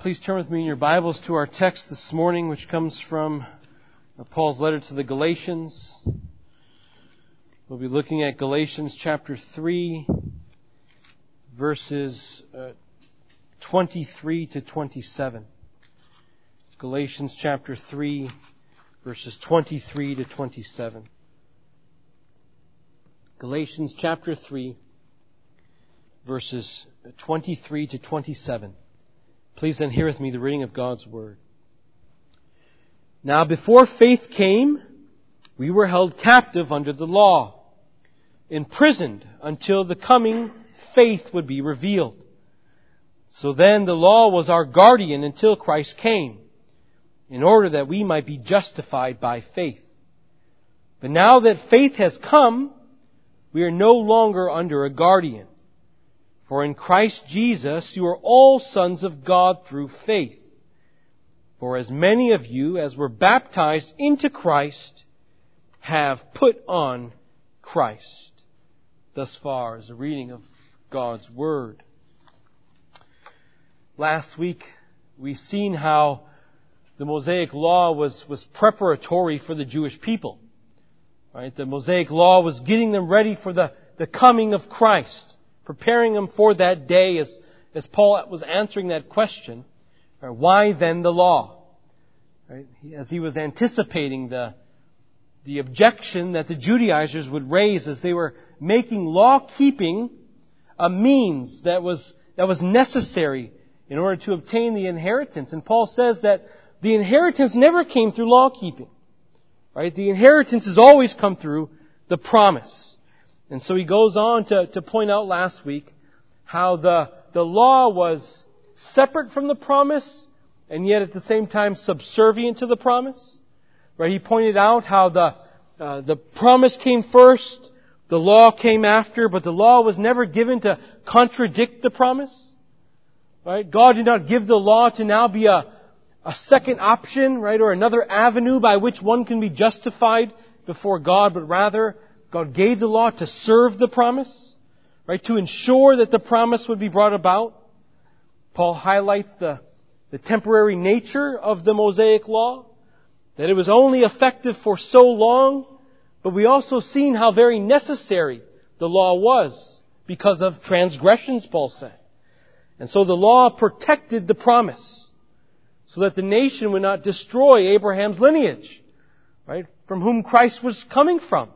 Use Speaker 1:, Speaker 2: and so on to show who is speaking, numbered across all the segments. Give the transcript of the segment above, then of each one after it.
Speaker 1: Please turn with me in your Bibles to our text this morning, which comes from Paul's letter to the Galatians. We'll be looking at Galatians chapter 3, verses uh, 23 to 27. Galatians chapter 3, verses 23 to 27. Galatians chapter 3, verses 23 to 27. Please then hear with me the reading of God's Word. Now before faith came, we were held captive under the law, imprisoned until the coming faith would be revealed. So then the law was our guardian until Christ came, in order that we might be justified by faith. But now that faith has come, we are no longer under a guardian. For in Christ Jesus you are all sons of God through faith. For as many of you as were baptized into Christ have put on Christ. Thus far is the reading of God's Word. Last week we've seen how the Mosaic Law was, was preparatory for the Jewish people. Right? The Mosaic Law was getting them ready for the, the coming of Christ preparing them for that day as, as Paul was answering that question. Right, why then the law? Right, as he was anticipating the, the objection that the Judaizers would raise as they were making law keeping a means that was, that was necessary in order to obtain the inheritance. And Paul says that the inheritance never came through law keeping. Right? The inheritance has always come through the promise. And so he goes on to, to point out last week how the, the law was separate from the promise and yet at the same time subservient to the promise. Right? He pointed out how the, uh, the promise came first, the law came after, but the law was never given to contradict the promise. Right? God did not give the law to now be a, a second option, right, or another avenue by which one can be justified before God, but rather God gave the law to serve the promise, right? To ensure that the promise would be brought about. Paul highlights the, the temporary nature of the Mosaic law, that it was only effective for so long, but we also seen how very necessary the law was because of transgressions, Paul said. And so the law protected the promise so that the nation would not destroy Abraham's lineage, right? From whom Christ was coming from.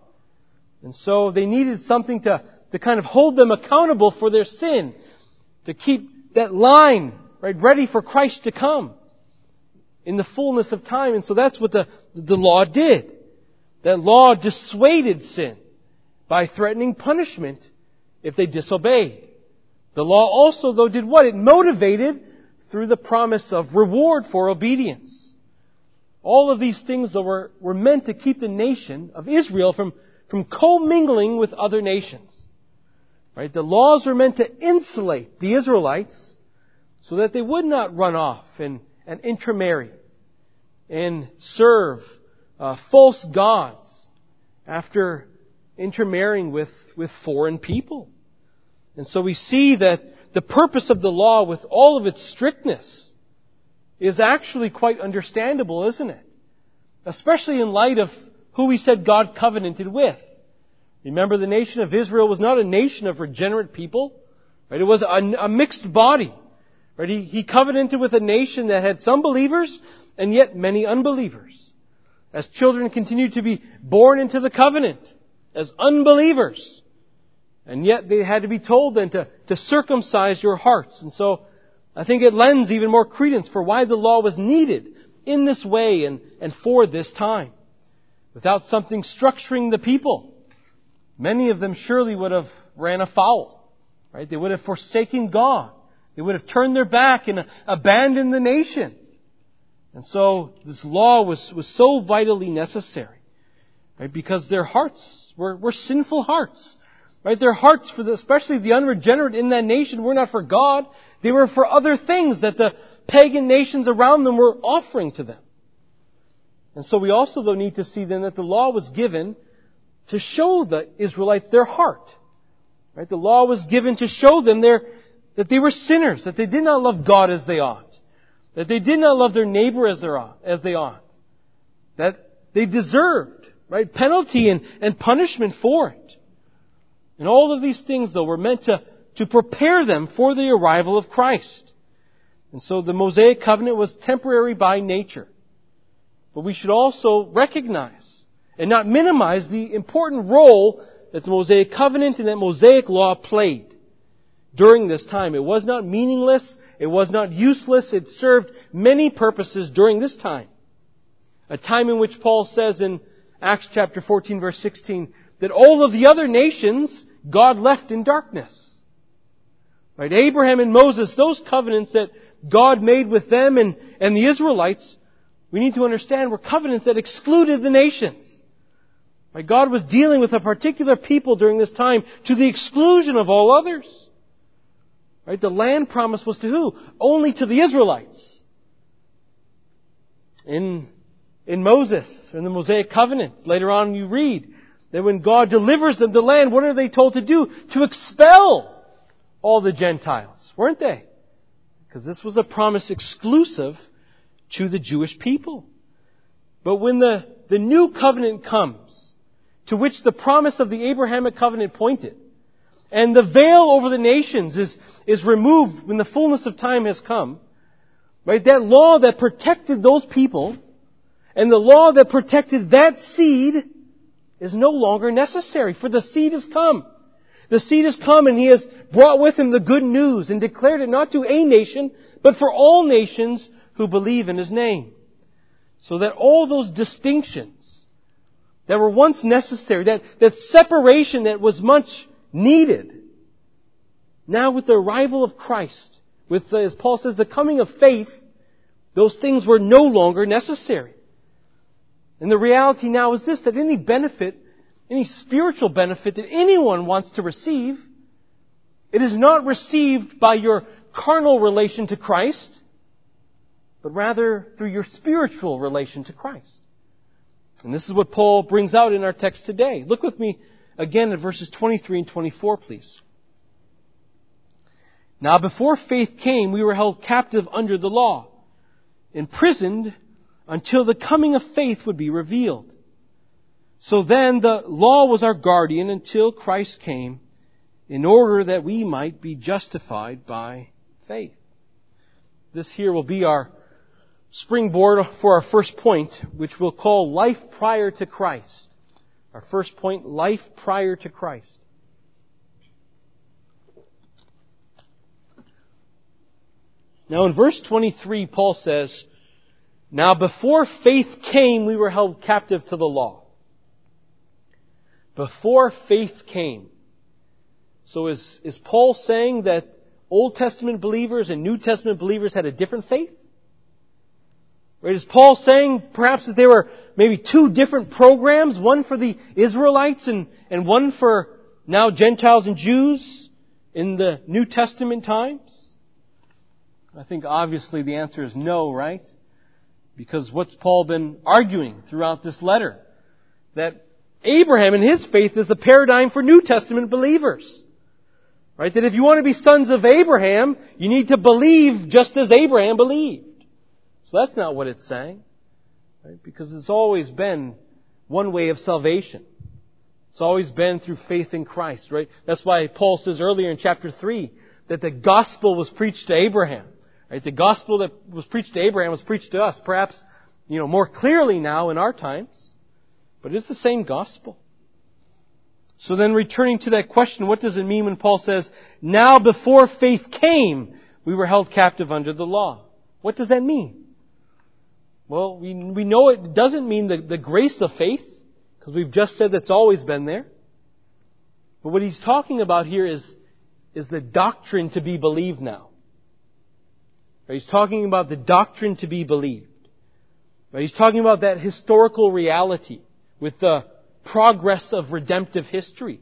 Speaker 1: And so they needed something to, to kind of hold them accountable for their sin, to keep that line, right, ready for Christ to come in the fullness of time. And so that's what the, the law did. That law dissuaded sin by threatening punishment if they disobeyed. The law also, though, did what? It motivated through the promise of reward for obedience. All of these things were, were meant to keep the nation of Israel from from commingling with other nations. Right? The laws were meant to insulate the Israelites so that they would not run off and, and intermarry and serve uh, false gods after intermarrying with, with foreign people. And so we see that the purpose of the law with all of its strictness is actually quite understandable, isn't it? Especially in light of who he said God covenanted with. Remember, the nation of Israel was not a nation of regenerate people. Right? It was a, a mixed body. Right? He, he covenanted with a nation that had some believers and yet many unbelievers. As children continued to be born into the covenant as unbelievers. And yet they had to be told then to, to circumcise your hearts. And so I think it lends even more credence for why the law was needed in this way and, and for this time without something structuring the people. Many of them surely would have ran afoul, right? They would have forsaken God. They would have turned their back and abandoned the nation. And so this law was, was so vitally necessary, right? Because their hearts were, were sinful hearts, right? Their hearts for the, especially the unregenerate in that nation were not for God. They were for other things that the pagan nations around them were offering to them. And so we also though need to see then that the law was given to show the Israelites their heart. Right? The law was given to show them their, that they were sinners, that they did not love God as they ought. That they did not love their neighbor as, as they ought. That they deserved, right, penalty and, and punishment for it. And all of these things, though, were meant to, to prepare them for the arrival of Christ. And so the Mosaic covenant was temporary by nature. But we should also recognize and not minimize the important role that the Mosaic covenant and that Mosaic law played during this time. It was not meaningless. It was not useless. It served many purposes during this time. A time in which Paul says in Acts chapter 14 verse 16 that all of the other nations God left in darkness. Right? Abraham and Moses, those covenants that God made with them and, and the Israelites, we need to understand were covenants that excluded the nations. Right? God was dealing with a particular people during this time to the exclusion of all others. Right? The land promise was to who? Only to the Israelites. In, in Moses, in the Mosaic covenant, later on you read that when God delivers them the land, what are they told to do? To expel all the Gentiles, weren't they? Because this was a promise exclusive to the Jewish people. But when the, the new covenant comes, to which the promise of the Abrahamic covenant pointed, and the veil over the nations is, is removed when the fullness of time has come, right? That law that protected those people, and the law that protected that seed, is no longer necessary, for the seed has come. The seed has come and he has brought with him the good news and declared it not to a nation, but for all nations who believe in his name. So that all those distinctions that were once necessary, that, that separation that was much needed, now with the arrival of Christ, with, the, as Paul says, the coming of faith, those things were no longer necessary. And the reality now is this, that any benefit, any spiritual benefit that anyone wants to receive, it is not received by your carnal relation to Christ, but rather through your spiritual relation to Christ. And this is what Paul brings out in our text today. Look with me again at verses 23 and 24, please. Now before faith came, we were held captive under the law, imprisoned until the coming of faith would be revealed. So then the law was our guardian until Christ came in order that we might be justified by faith. This here will be our springboard for our first point, which we'll call life prior to Christ. Our first point, life prior to Christ. Now in verse 23, Paul says, Now before faith came, we were held captive to the law. Before faith came. So is, is Paul saying that Old Testament believers and New Testament believers had a different faith? Right? Is Paul saying perhaps that there were maybe two different programs, one for the Israelites and, and one for now Gentiles and Jews in the New Testament times? I think obviously the answer is no, right? Because what's Paul been arguing throughout this letter? That Abraham and his faith is a paradigm for New Testament believers. Right? That if you want to be sons of Abraham, you need to believe just as Abraham believed. So that's not what it's saying. Right? Because it's always been one way of salvation. It's always been through faith in Christ, right? That's why Paul says earlier in chapter 3 that the gospel was preached to Abraham. Right? The gospel that was preached to Abraham was preached to us, perhaps, you know, more clearly now in our times. But it's the same gospel. So then returning to that question, what does it mean when Paul says, now before faith came, we were held captive under the law? What does that mean? Well, we, we know it doesn't mean the, the grace of faith, because we've just said that's always been there. But what he's talking about here is, is the doctrine to be believed now. Right? He's talking about the doctrine to be believed. Right? He's talking about that historical reality with the progress of redemptive history.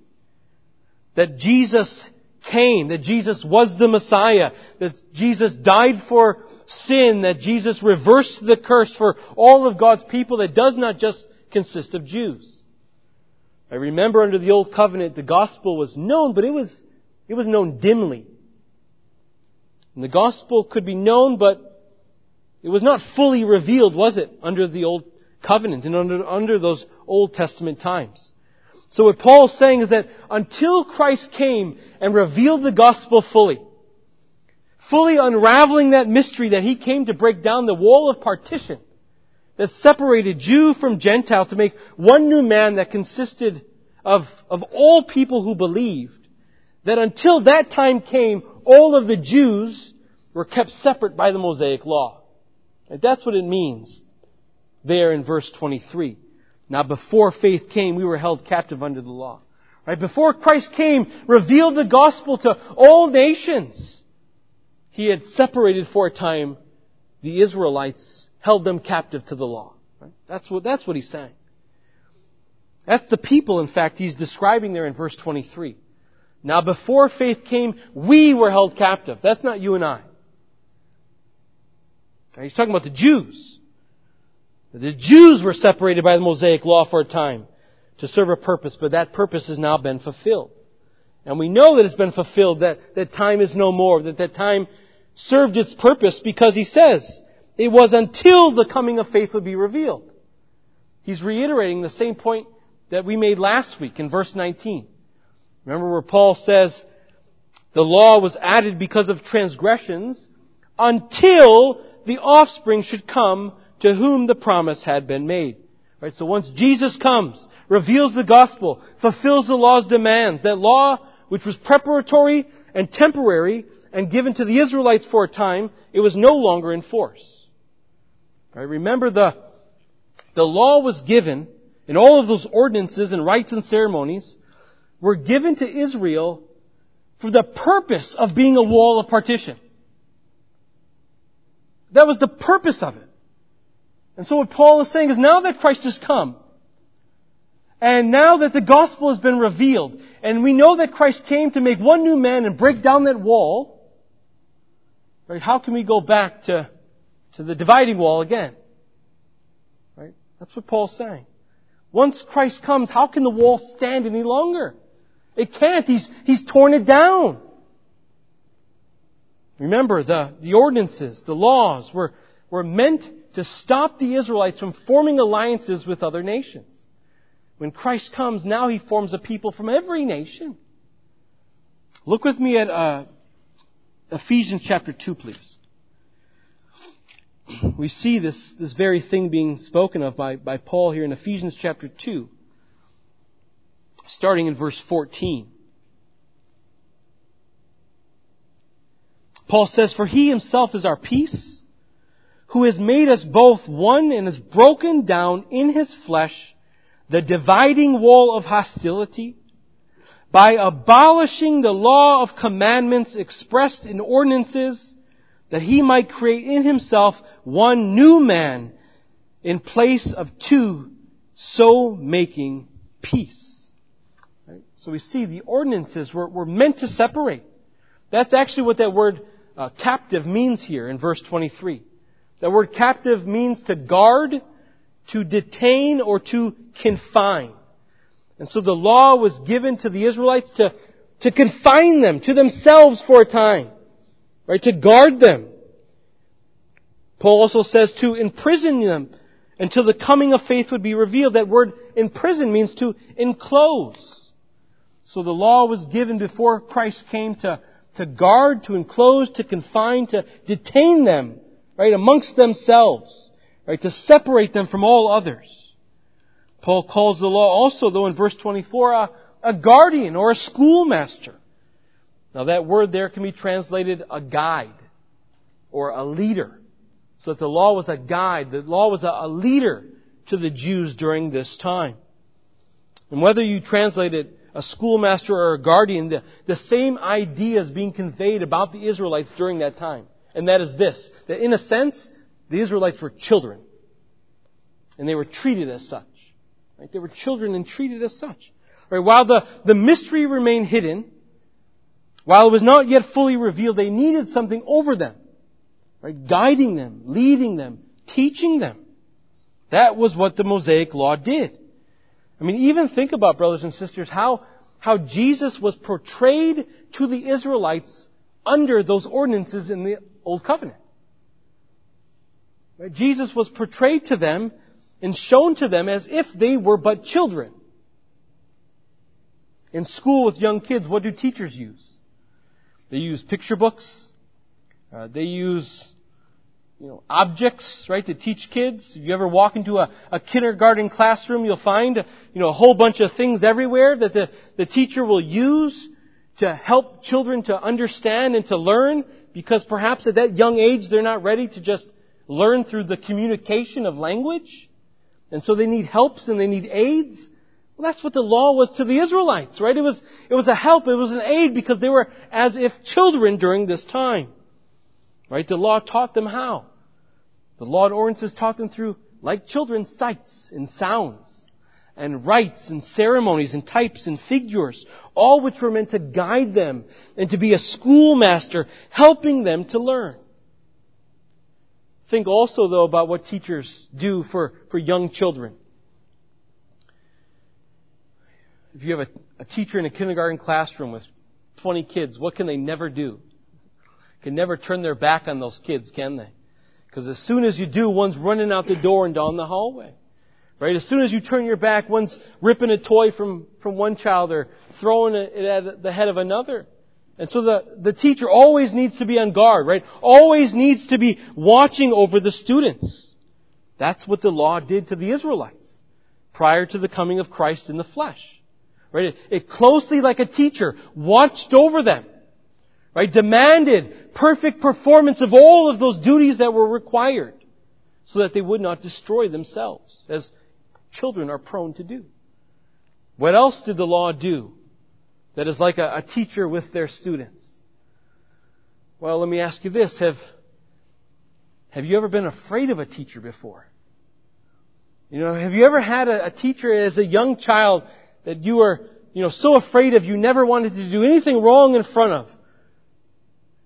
Speaker 1: That Jesus came, that Jesus was the Messiah, that Jesus died for sin, that Jesus reversed the curse for all of God's people that does not just consist of Jews. I remember under the Old Covenant the gospel was known, but it was, it was known dimly. And the gospel could be known, but It was not fully revealed, was it, under the Old Covenant and under, under those Old Testament times. So what Paul's saying is that until Christ came and revealed the gospel fully, fully unraveling that mystery that he came to break down the wall of partition that separated Jew from Gentile to make one new man that consisted of, of all people who believed, that until that time came, all of the Jews were kept separate by the Mosaic law. And that's what it means there in verse 23. Now before faith came, we were held captive under the law. Right? Before Christ came, revealed the gospel to all nations. He had separated for a time the Israelites, held them captive to the law. Right? That's what, that's what he's saying. That's the people, in fact, he's describing there in verse 23. Now before faith came, we were held captive. That's not you and I. Now, He's talking about the Jews. The Jews were separated by the Mosaic law for a time to serve a purpose, but that purpose has now been fulfilled. And we know that it's been fulfilled, that, that time is no more, that that time served its purpose because he says it was until the coming of faith would be revealed. He's reiterating the same point that we made last week in verse 19. Remember where Paul says the law was added because of transgressions until the offspring should come to whom the promise had been made. Right, so once Jesus comes, reveals the gospel, fulfills the law's demands, that law which was preparatory and temporary and given to the Israelites for a time, it was no longer in force. Right, remember the, the law was given, and all of those ordinances and rites and ceremonies were given to Israel for the purpose of being a wall of partition. That was the purpose of it. And so what Paul is saying is now that Christ has come, and now that the gospel has been revealed, and we know that Christ came to make one new man and break down that wall, right, how can we go back to, to the dividing wall again? Right? That's what Paul's saying. Once Christ comes, how can the wall stand any longer? It can't. He's, he's torn it down. Remember, the, the ordinances, the laws were, were meant to stop the Israelites from forming alliances with other nations. When Christ comes, now He forms a people from every nation. Look with me at uh, Ephesians chapter 2, please. We see this, this very thing being spoken of by, by Paul here in Ephesians chapter 2, starting in verse 14. Paul says, For he himself is our peace, who has made us both one and has broken down in his flesh the dividing wall of hostility by abolishing the law of commandments expressed in ordinances that he might create in himself one new man in place of two, so making peace. Right? So we see the ordinances were, were meant to separate. That's actually what that word uh, captive means here in verse 23. The word captive means to guard, to detain, or to confine. And so the law was given to the Israelites to, to confine them to themselves for a time. Right? To guard them. Paul also says to imprison them until the coming of faith would be revealed. That word imprison means to enclose. So the law was given before Christ came to to guard, to enclose, to confine, to detain them, right, amongst themselves, right, to separate them from all others. Paul calls the law also, though, in verse 24, a, a guardian or a schoolmaster. Now that word there can be translated a guide or a leader. So that the law was a guide, the law was a, a leader to the Jews during this time. And whether you translate it a schoolmaster or a guardian, the, the same idea is being conveyed about the Israelites during that time. And that is this, that in a sense, the Israelites were children. And they were treated as such. Right? They were children and treated as such. Right? While the, the mystery remained hidden, while it was not yet fully revealed, they needed something over them. Right? Guiding them, leading them, teaching them. That was what the Mosaic Law did. I mean, even think about, brothers and sisters, how, how Jesus was portrayed to the Israelites under those ordinances in the Old Covenant. Right? Jesus was portrayed to them and shown to them as if they were but children. In school with young kids, what do teachers use? They use picture books. Uh, they use you know, objects, right, to teach kids. If you ever walk into a, a kindergarten classroom, you'll find, you know, a whole bunch of things everywhere that the, the teacher will use to help children to understand and to learn because perhaps at that young age they're not ready to just learn through the communication of language. And so they need helps and they need aids. Well, that's what the law was to the Israelites, right? It was, it was a help, it was an aid because they were as if children during this time. Right? The law taught them how. The law and ordinances taught them through, like children, sights and sounds and rites and ceremonies and types and figures, all which were meant to guide them and to be a schoolmaster, helping them to learn. Think also, though, about what teachers do for, for young children. If you have a, a teacher in a kindergarten classroom with 20 kids, what can they never do? Can never turn their back on those kids, can they? Because as soon as you do, one's running out the door and down the hallway. Right? As soon as you turn your back, one's ripping a toy from, from one child or throwing it at the head of another. And so the, the teacher always needs to be on guard, right? Always needs to be watching over the students. That's what the law did to the Israelites prior to the coming of Christ in the flesh. Right? It, it closely, like a teacher, watched over them. Right? Demanded perfect performance of all of those duties that were required so that they would not destroy themselves, as children are prone to do. What else did the law do that is like a, a teacher with their students? Well, let me ask you this. Have, have you ever been afraid of a teacher before? You know, have you ever had a, a teacher as a young child that you were, you know, so afraid of you never wanted to do anything wrong in front of?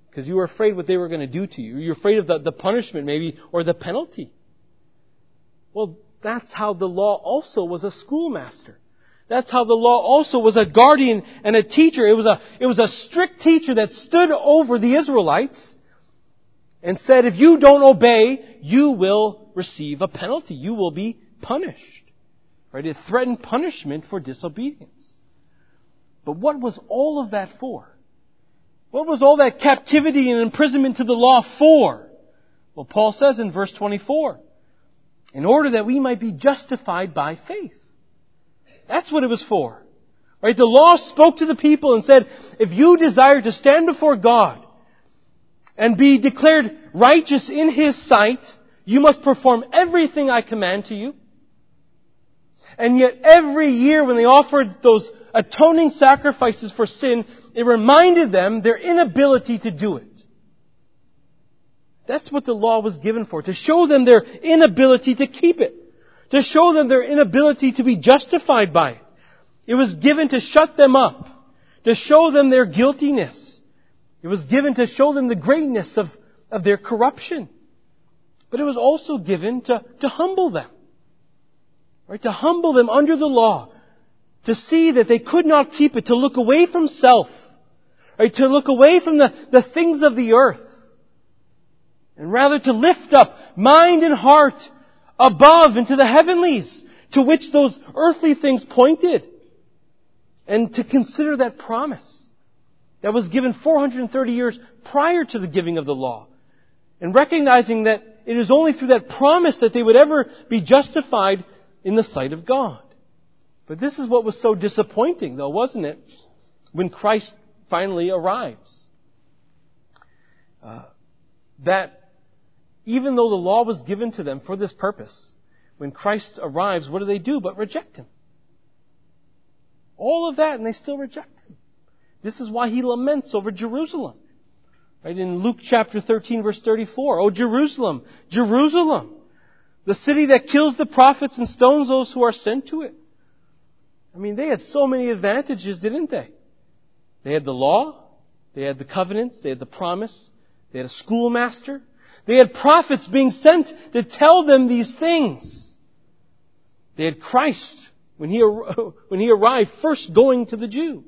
Speaker 1: Because you were afraid what they were going to do to you. You're afraid of the, the punishment maybe or the penalty. Well, that's how the law also was a schoolmaster. That's how the law also was a guardian and a teacher. It was a, it was a strict teacher that stood over the Israelites and said, if you don't obey, you will receive a penalty. You will be punished. Right? It threatened punishment for disobedience. But what was all of that for? What was all that captivity and imprisonment to the law for? Well, Paul says in verse 24, in order that we might be justified by faith. That's what it was for. Right? The law spoke to the people and said, if you desire to stand before God and be declared righteous in His sight, you must perform everything I command to you. And yet every year when they offered those atoning sacrifices for sin, it reminded them their inability to do it. That's what the law was given for, to show them their inability to keep it. To show them their inability to be justified by it. It was given to shut them up. To show them their guiltiness. It was given to show them the greatness of, of their corruption. But it was also given to, to humble them. Right? To humble them under the law. To see that they could not keep it. To look away from self. Right? To look away from the, the things of the earth. And rather to lift up mind and heart above into the heavenlies to which those earthly things pointed. And to consider that promise that was given 430 years prior to the giving of the law. And recognizing that it is only through that promise that they would ever be justified in the sight of God. But this is what was so disappointing, though, wasn't it? When Christ finally arrives. Uh, that even though the law was given to them for this purpose, when Christ arrives, what do they do but reject Him? All of that, and they still reject Him. This is why He laments over Jerusalem. Right in Luke chapter 13 verse 34. Oh Jerusalem, Jerusalem, the city that kills the prophets and stones those who are sent to it. I mean, they had so many advantages, didn't they? They had the law, they had the covenants, they had the promise, they had a schoolmaster, they had prophets being sent to tell them these things. They had Christ when he, when he arrived first going to the Jew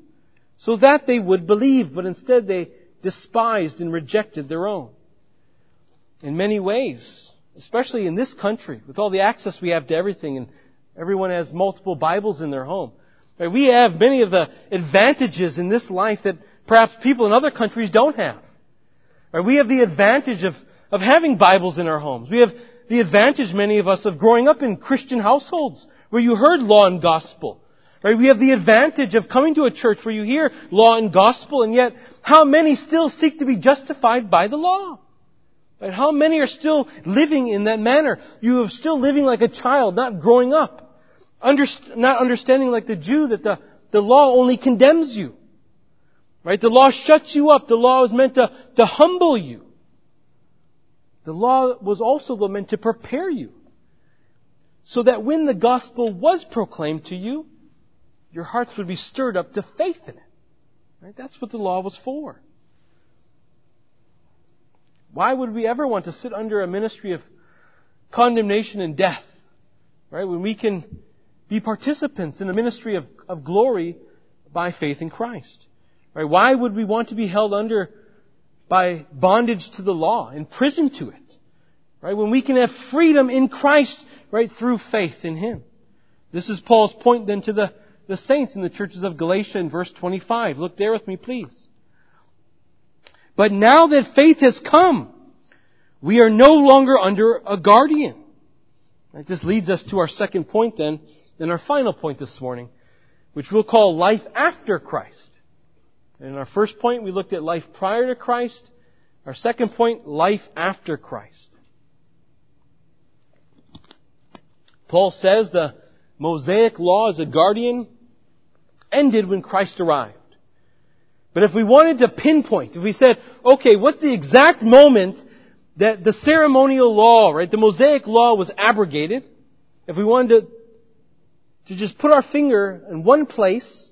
Speaker 1: so that they would believe, but instead they despised and rejected their own. In many ways, especially in this country, with all the access we have to everything and everyone has multiple Bibles in their home. Right? We have many of the advantages in this life that perhaps people in other countries don't have. Right? We have the advantage of, of having Bibles in our homes. We have the advantage, many of us, of growing up in Christian households where you heard law and gospel. Right? We have the advantage of coming to a church where you hear law and gospel, and yet how many still seek to be justified by the law? Right? How many are still living in that manner? You are still living like a child, not growing up. Underst- not understanding like the Jew that the, the law only condemns you. Right? The law shuts you up. The law is meant to, to humble you. The law was also meant to prepare you. So that when the gospel was proclaimed to you, your hearts would be stirred up to faith in it. Right? That's what the law was for. Why would we ever want to sit under a ministry of condemnation and death? Right? When we can be participants in a ministry of, of glory by faith in Christ. Right? Why would we want to be held under by bondage to the law, in prison to it? Right? When we can have freedom in Christ, right, through faith in Him. This is Paul's point then to the, the saints in the churches of Galatia in verse 25. Look there with me, please. But now that faith has come, we are no longer under a guardian. Right, this leads us to our second point then, and our final point this morning, which we'll call life after Christ. In our first point, we looked at life prior to Christ. Our second point, life after Christ. Paul says the Mosaic law as a guardian ended when Christ arrived. But if we wanted to pinpoint, if we said, okay, what's the exact moment that the ceremonial law, right, the Mosaic law was abrogated, if we wanted to, to just put our finger in one place,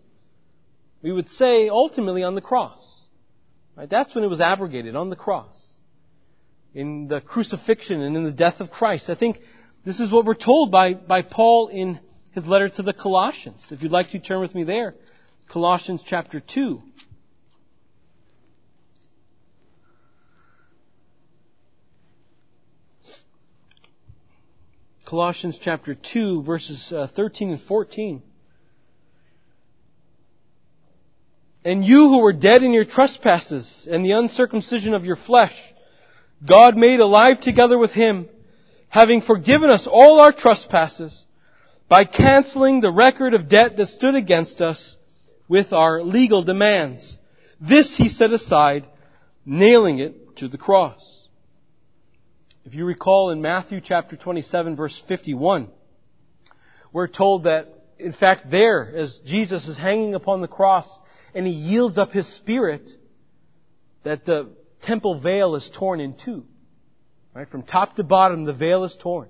Speaker 1: we would say ultimately on the cross. Right? That's when it was abrogated, on the cross. In the crucifixion and in the death of Christ. I think this is what we're told by, by Paul in his letter to the Colossians. If you'd like to turn with me there. Colossians chapter 2. Colossians chapter 2 verses uh, 13 and 14. And you who were dead in your trespasses and the uncircumcision of your flesh, God made alive together with him, having forgiven us all our trespasses by canceling the record of debt that stood against us with our legal demands. This he set aside, nailing it to the cross. If you recall in Matthew chapter 27 verse 51, we're told that in fact there, as Jesus is hanging upon the cross, and he yields up his spirit, that the temple veil is torn in two. Right? From top to bottom, the veil is torn.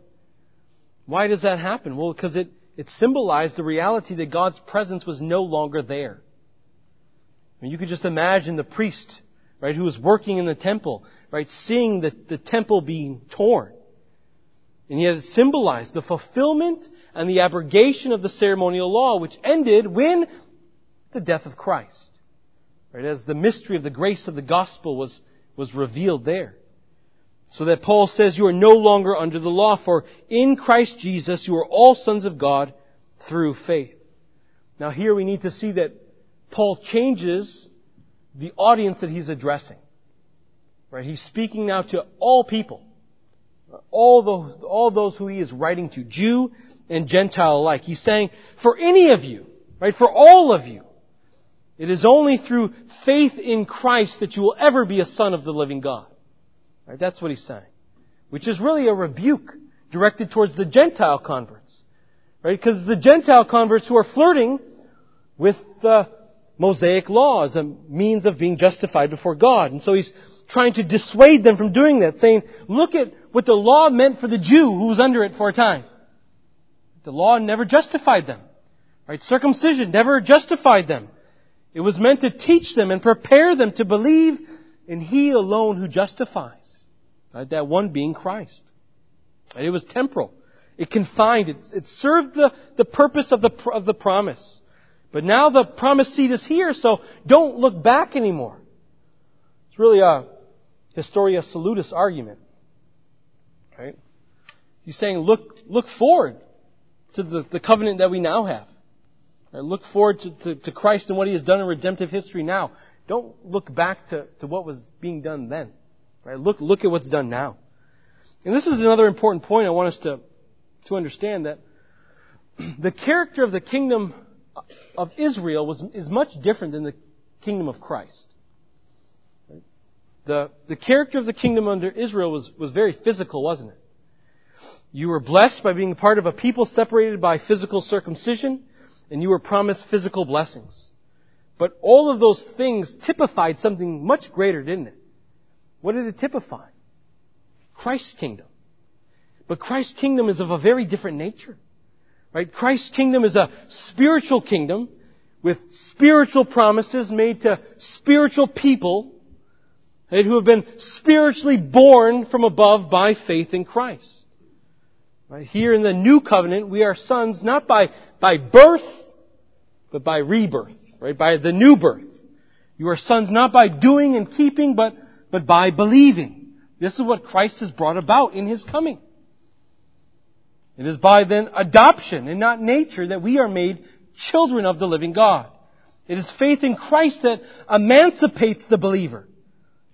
Speaker 1: Why does that happen? Well, because it, it symbolized the reality that God's presence was no longer there. I mean, you could just imagine the priest, right, who was working in the temple, right, seeing the, the temple being torn. And yet it symbolized the fulfillment and the abrogation of the ceremonial law, which ended when the death of Christ. Right? As the mystery of the grace of the gospel was, was revealed there. So that Paul says you are no longer under the law, for in Christ Jesus you are all sons of God through faith. Now here we need to see that Paul changes the audience that he's addressing. Right? He's speaking now to all people. All those, all those who he is writing to, Jew and Gentile alike. He's saying, for any of you, right, for all of you, it is only through faith in Christ that you will ever be a son of the living God. Right? That's what he's saying. Which is really a rebuke directed towards the Gentile converts. Right? Because the Gentile converts who are flirting with the Mosaic law as a means of being justified before God. And so he's trying to dissuade them from doing that, saying, look at what the law meant for the Jew who was under it for a time. The law never justified them. Right? Circumcision never justified them. It was meant to teach them and prepare them to believe in He alone who justifies. Right? That one being Christ. And it was temporal. It confined, it, it served the, the purpose of the, of the promise. But now the promised seed is here, so don't look back anymore. It's really a Historia Salutis argument. Right? He's saying, look, look forward to the, the covenant that we now have. Look forward to, to, to, Christ and what He has done in redemptive history now. Don't look back to, to what was being done then. Right? Look, look at what's done now. And this is another important point I want us to, to understand that the character of the kingdom of Israel was, is much different than the kingdom of Christ. The, the character of the kingdom under Israel was, was very physical, wasn't it? You were blessed by being part of a people separated by physical circumcision, and you were promised physical blessings. But all of those things typified something much greater, didn't it? What did it typify? Christ's kingdom. But Christ's kingdom is of a very different nature. Right? Christ's kingdom is a spiritual kingdom with spiritual promises made to spiritual people right, who have been spiritually born from above by faith in Christ. Right? Here in the new covenant, we are sons not by, by birth, but by rebirth, right? By the new birth. You are sons not by doing and keeping, but, but by believing. This is what Christ has brought about in His coming. It is by then adoption and not nature that we are made children of the living God. It is faith in Christ that emancipates the believer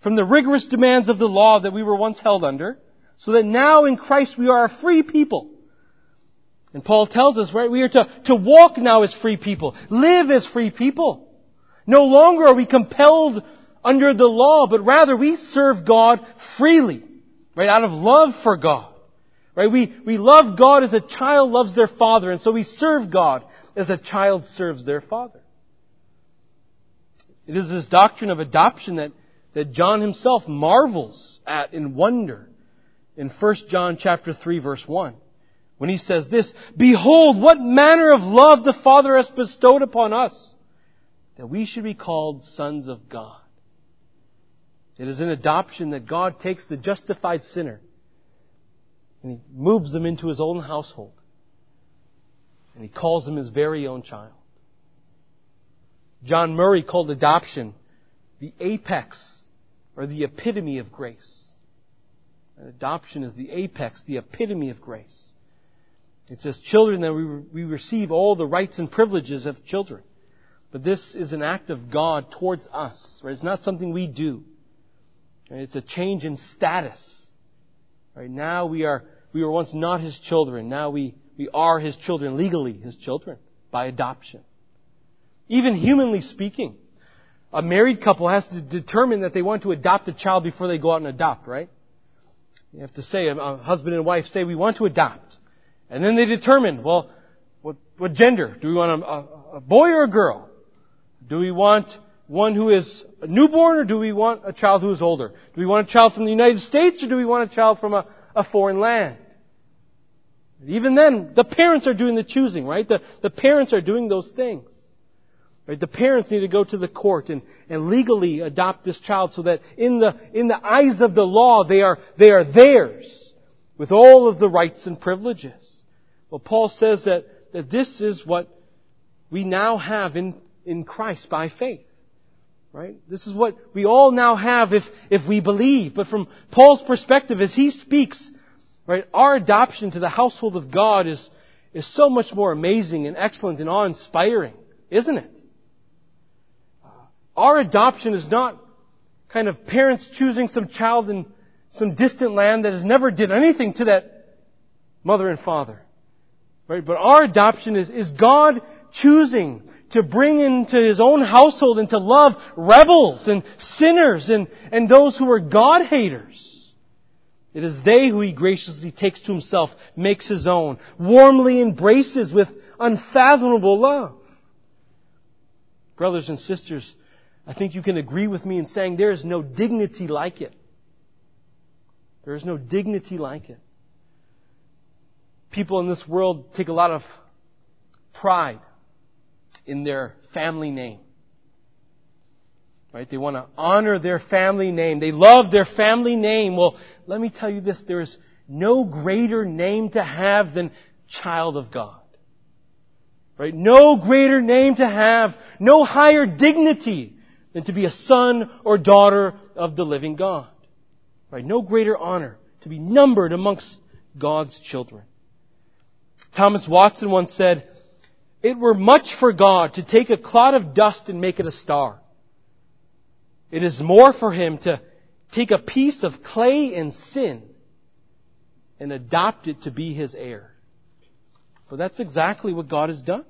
Speaker 1: from the rigorous demands of the law that we were once held under, so that now in Christ we are a free people. And Paul tells us, right, we are to, to walk now as free people, live as free people. No longer are we compelled under the law, but rather we serve God freely, right, out of love for God. Right? We, we love God as a child loves their father, and so we serve God as a child serves their father. It is this doctrine of adoption that, that John himself marvels at in wonder in 1 John chapter 3 verse 1. When he says this, Behold, what manner of love the Father has bestowed upon us, that we should be called sons of God. It is in adoption that God takes the justified sinner and he moves them into his own household. And he calls them his very own child. John Murray called adoption the apex or the epitome of grace. Adoption is the apex, the epitome of grace. It's as children that we, we receive all the rights and privileges of children. But this is an act of God towards us. Right? It's not something we do. Right? It's a change in status. Right now we are, we were once not his children. Now we, we are his children, legally his children, by adoption. Even humanly speaking, a married couple has to determine that they want to adopt a child before they go out and adopt, right? You have to say, a husband and wife say, we want to adopt. And then they determine, well, what, what gender? Do we want a, a, a boy or a girl? Do we want one who is a newborn or do we want a child who is older? Do we want a child from the United States or do we want a child from a, a foreign land? Even then, the parents are doing the choosing, right? The, the parents are doing those things. Right? The parents need to go to the court and, and legally adopt this child so that in the, in the eyes of the law, they are, they are theirs with all of the rights and privileges. Well, Paul says that, that this is what we now have in, in Christ by faith. Right? This is what we all now have if, if we believe. But from Paul's perspective, as he speaks, right, our adoption to the household of God is, is so much more amazing and excellent and awe-inspiring, isn't it? Our adoption is not kind of parents choosing some child in some distant land that has never did anything to that mother and father. Right? But our adoption is, is God choosing to bring into his own household and to love rebels and sinners and, and those who are God haters. It is they who he graciously takes to himself, makes his own, warmly embraces with unfathomable love. Brothers and sisters, I think you can agree with me in saying there is no dignity like it. There is no dignity like it. People in this world take a lot of pride in their family name. Right? They want to honor their family name. They love their family name. Well, let me tell you this. There is no greater name to have than child of God. Right? No greater name to have, no higher dignity than to be a son or daughter of the living God. Right? No greater honor to be numbered amongst God's children. Thomas Watson once said, It were much for God to take a clod of dust and make it a star. It is more for Him to take a piece of clay and sin and adopt it to be His heir. But that's exactly what God has done.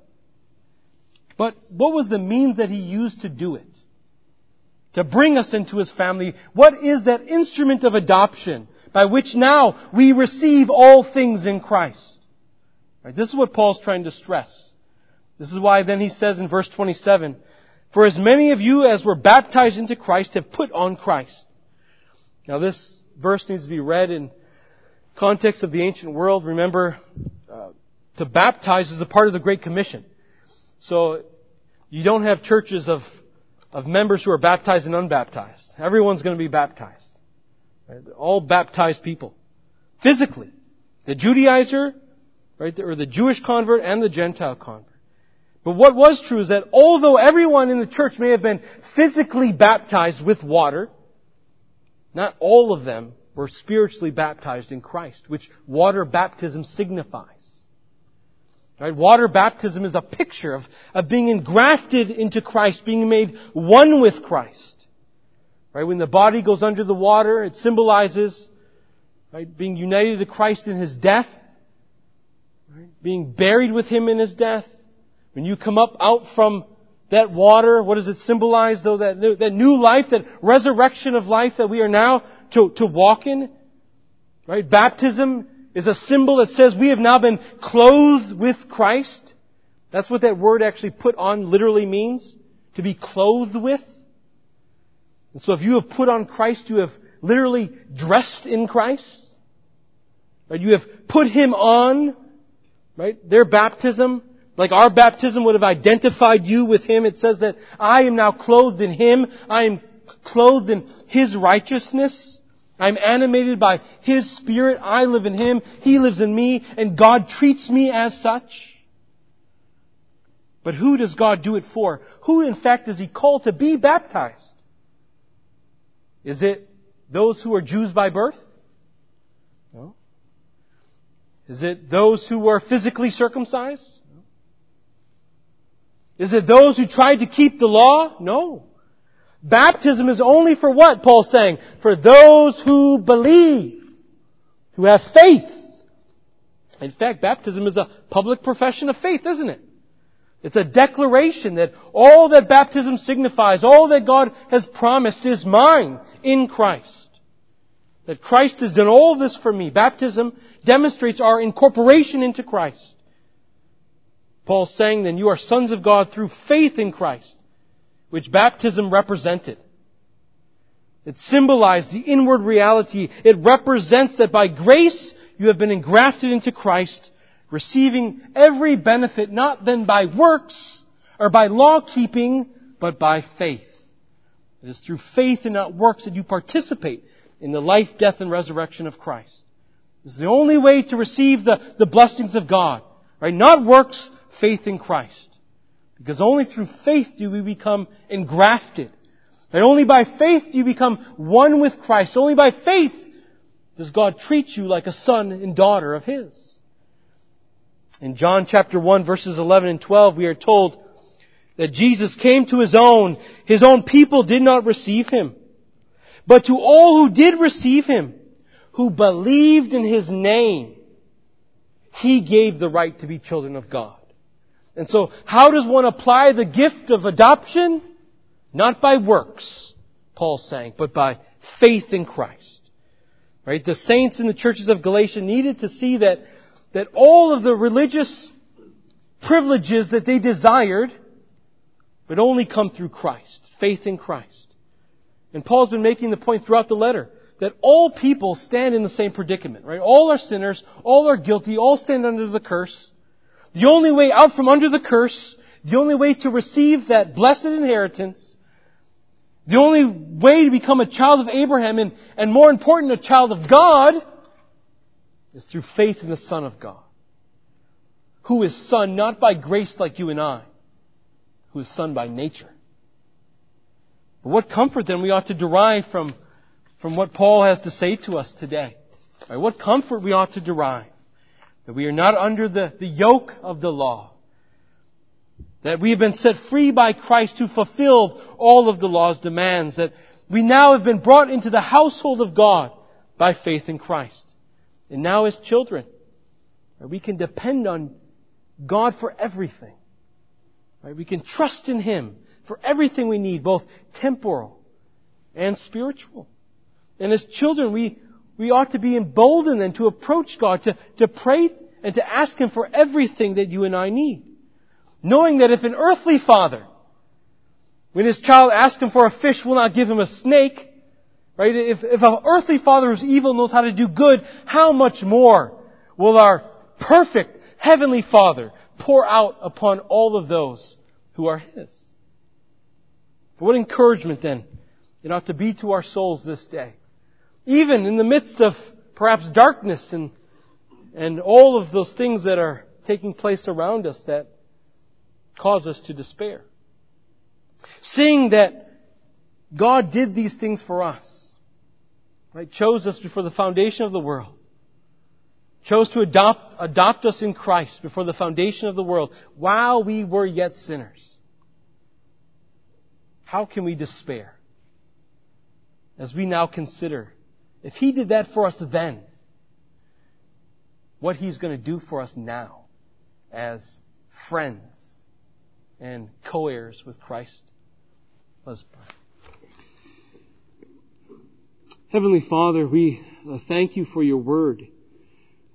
Speaker 1: But what was the means that He used to do it? To bring us into His family. What is that instrument of adoption by which now we receive all things in Christ? Right, this is what Paul's trying to stress. This is why then he says in verse 27, For as many of you as were baptized into Christ have put on Christ. Now this verse needs to be read in context of the ancient world. Remember, uh, to baptize is a part of the Great Commission. So you don't have churches of, of members who are baptized and unbaptized. Everyone's going to be baptized. Right? All baptized people. Physically. The Judaizer, right, or the Jewish convert and the Gentile convert. But what was true is that although everyone in the church may have been physically baptized with water, not all of them were spiritually baptized in Christ, which water baptism signifies. Right? Water baptism is a picture of, of being engrafted into Christ, being made one with Christ. Right? When the body goes under the water, it symbolizes right, being united to Christ in His death, right? being buried with Him in His death. When you come up out from that water, what does it symbolize though? That new, that new life, that resurrection of life that we are now to, to walk in. Right? Baptism is a symbol that says we have now been clothed with Christ. That's what that word actually put on literally means. To be clothed with. And so if you have put on Christ, you have literally dressed in Christ. Right? You have put Him on. Right? Their baptism, like our baptism would have identified you with Him. It says that I am now clothed in Him. I am clothed in His righteousness. I'm animated by His Spirit. I live in Him. He lives in me. And God treats me as such. But who does God do it for? Who in fact does He call to be baptized? Is it those who are Jews by birth? No. Is it those who were physically circumcised? No. Is it those who tried to keep the law? No. Baptism is only for what, Paul's saying? For those who believe, who have faith. In fact, baptism is a public profession of faith, isn't it? It's a declaration that all that baptism signifies, all that God has promised is mine in Christ. That Christ has done all this for me. Baptism demonstrates our incorporation into Christ. Paul's saying then you are sons of God through faith in Christ which baptism represented. It symbolized the inward reality. It represents that by grace you have been engrafted into Christ, receiving every benefit not then by works or by law keeping, but by faith. It is through faith and not works that you participate in the life, death, and resurrection of Christ. This is the only way to receive the, the blessings of God. Right? Not works, faith in Christ. Because only through faith do we become engrafted. And only by faith do you become one with Christ. Only by faith does God treat you like a son and daughter of His. In John chapter 1 verses 11 and 12 we are told that Jesus came to His own. His own people did not receive Him. But to all who did receive Him, who believed in His name, He gave the right to be children of God. And so, how does one apply the gift of adoption? Not by works, Paul's saying, but by faith in Christ. Right? The saints in the churches of Galatia needed to see that, that all of the religious privileges that they desired would only come through Christ. Faith in Christ. And Paul's been making the point throughout the letter that all people stand in the same predicament, right? All are sinners, all are guilty, all stand under the curse. The only way out from under the curse, the only way to receive that blessed inheritance, the only way to become a child of Abraham and, and more important, a child of God, is through faith in the Son of God. Who is Son not by grace like you and I, who is Son by nature. But what comfort then we ought to derive from, from what Paul has to say to us today. Right, what comfort we ought to derive. That we are not under the, the yoke of the law. That we have been set free by Christ who fulfilled all of the law's demands. That we now have been brought into the household of God by faith in Christ. And now as children, we can depend on God for everything. Right? We can trust in Him for everything we need, both temporal and spiritual. And as children, we, we ought to be emboldened and to approach God, to, to pray and to ask Him for everything that you and I need. Knowing that if an earthly father, when his child asks him for a fish, will not give him a snake, right? If, if an earthly father who's evil knows how to do good, how much more will our perfect heavenly father pour out upon all of those who are his? What encouragement then it ought to be to our souls this day. Even in the midst of perhaps darkness and, and all of those things that are taking place around us that cause us to despair. Seeing that God did these things for us, right? Chose us before the foundation of the world. Chose to adopt, adopt us in Christ before the foundation of the world while we were yet sinners. How can we despair? As we now consider, if He did that for us then, what He's going to do for us now as friends and co-heirs with Christ. Let's pray. Heavenly Father, we uh, thank you for your word,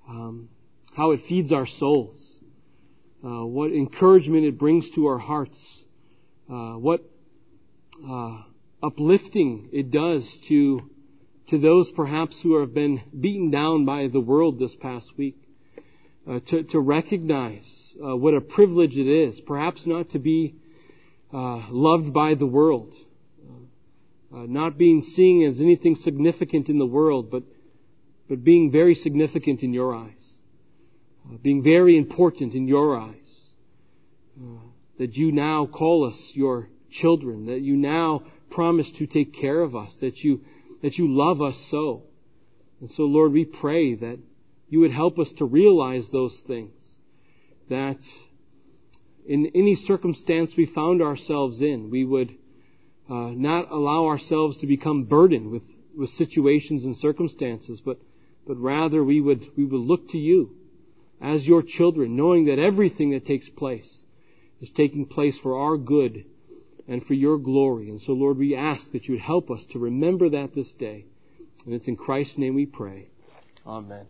Speaker 1: um, how it feeds our souls, uh, what encouragement it brings to our hearts, uh, what uh, uplifting it does to to those perhaps who have been beaten down by the world this past week, uh, to, to recognize uh, what a privilege it is, perhaps not to be uh, loved by the world, uh, not being seen as anything significant in the world, but but being very significant in your eyes, uh, being very important in your eyes. Uh, that you now call us your children, that you now promise to take care of us, that you that you love us so. And so, Lord, we pray that you would help us to realize those things that in any circumstance we found ourselves in, we would uh, not allow ourselves to become burdened with, with situations and circumstances, but, but rather we would, we would look to you as your children, knowing that everything that takes place is taking place for our good and for your glory. And so, Lord, we ask that you would help us to remember that this day. And it's in Christ's name we pray. Amen.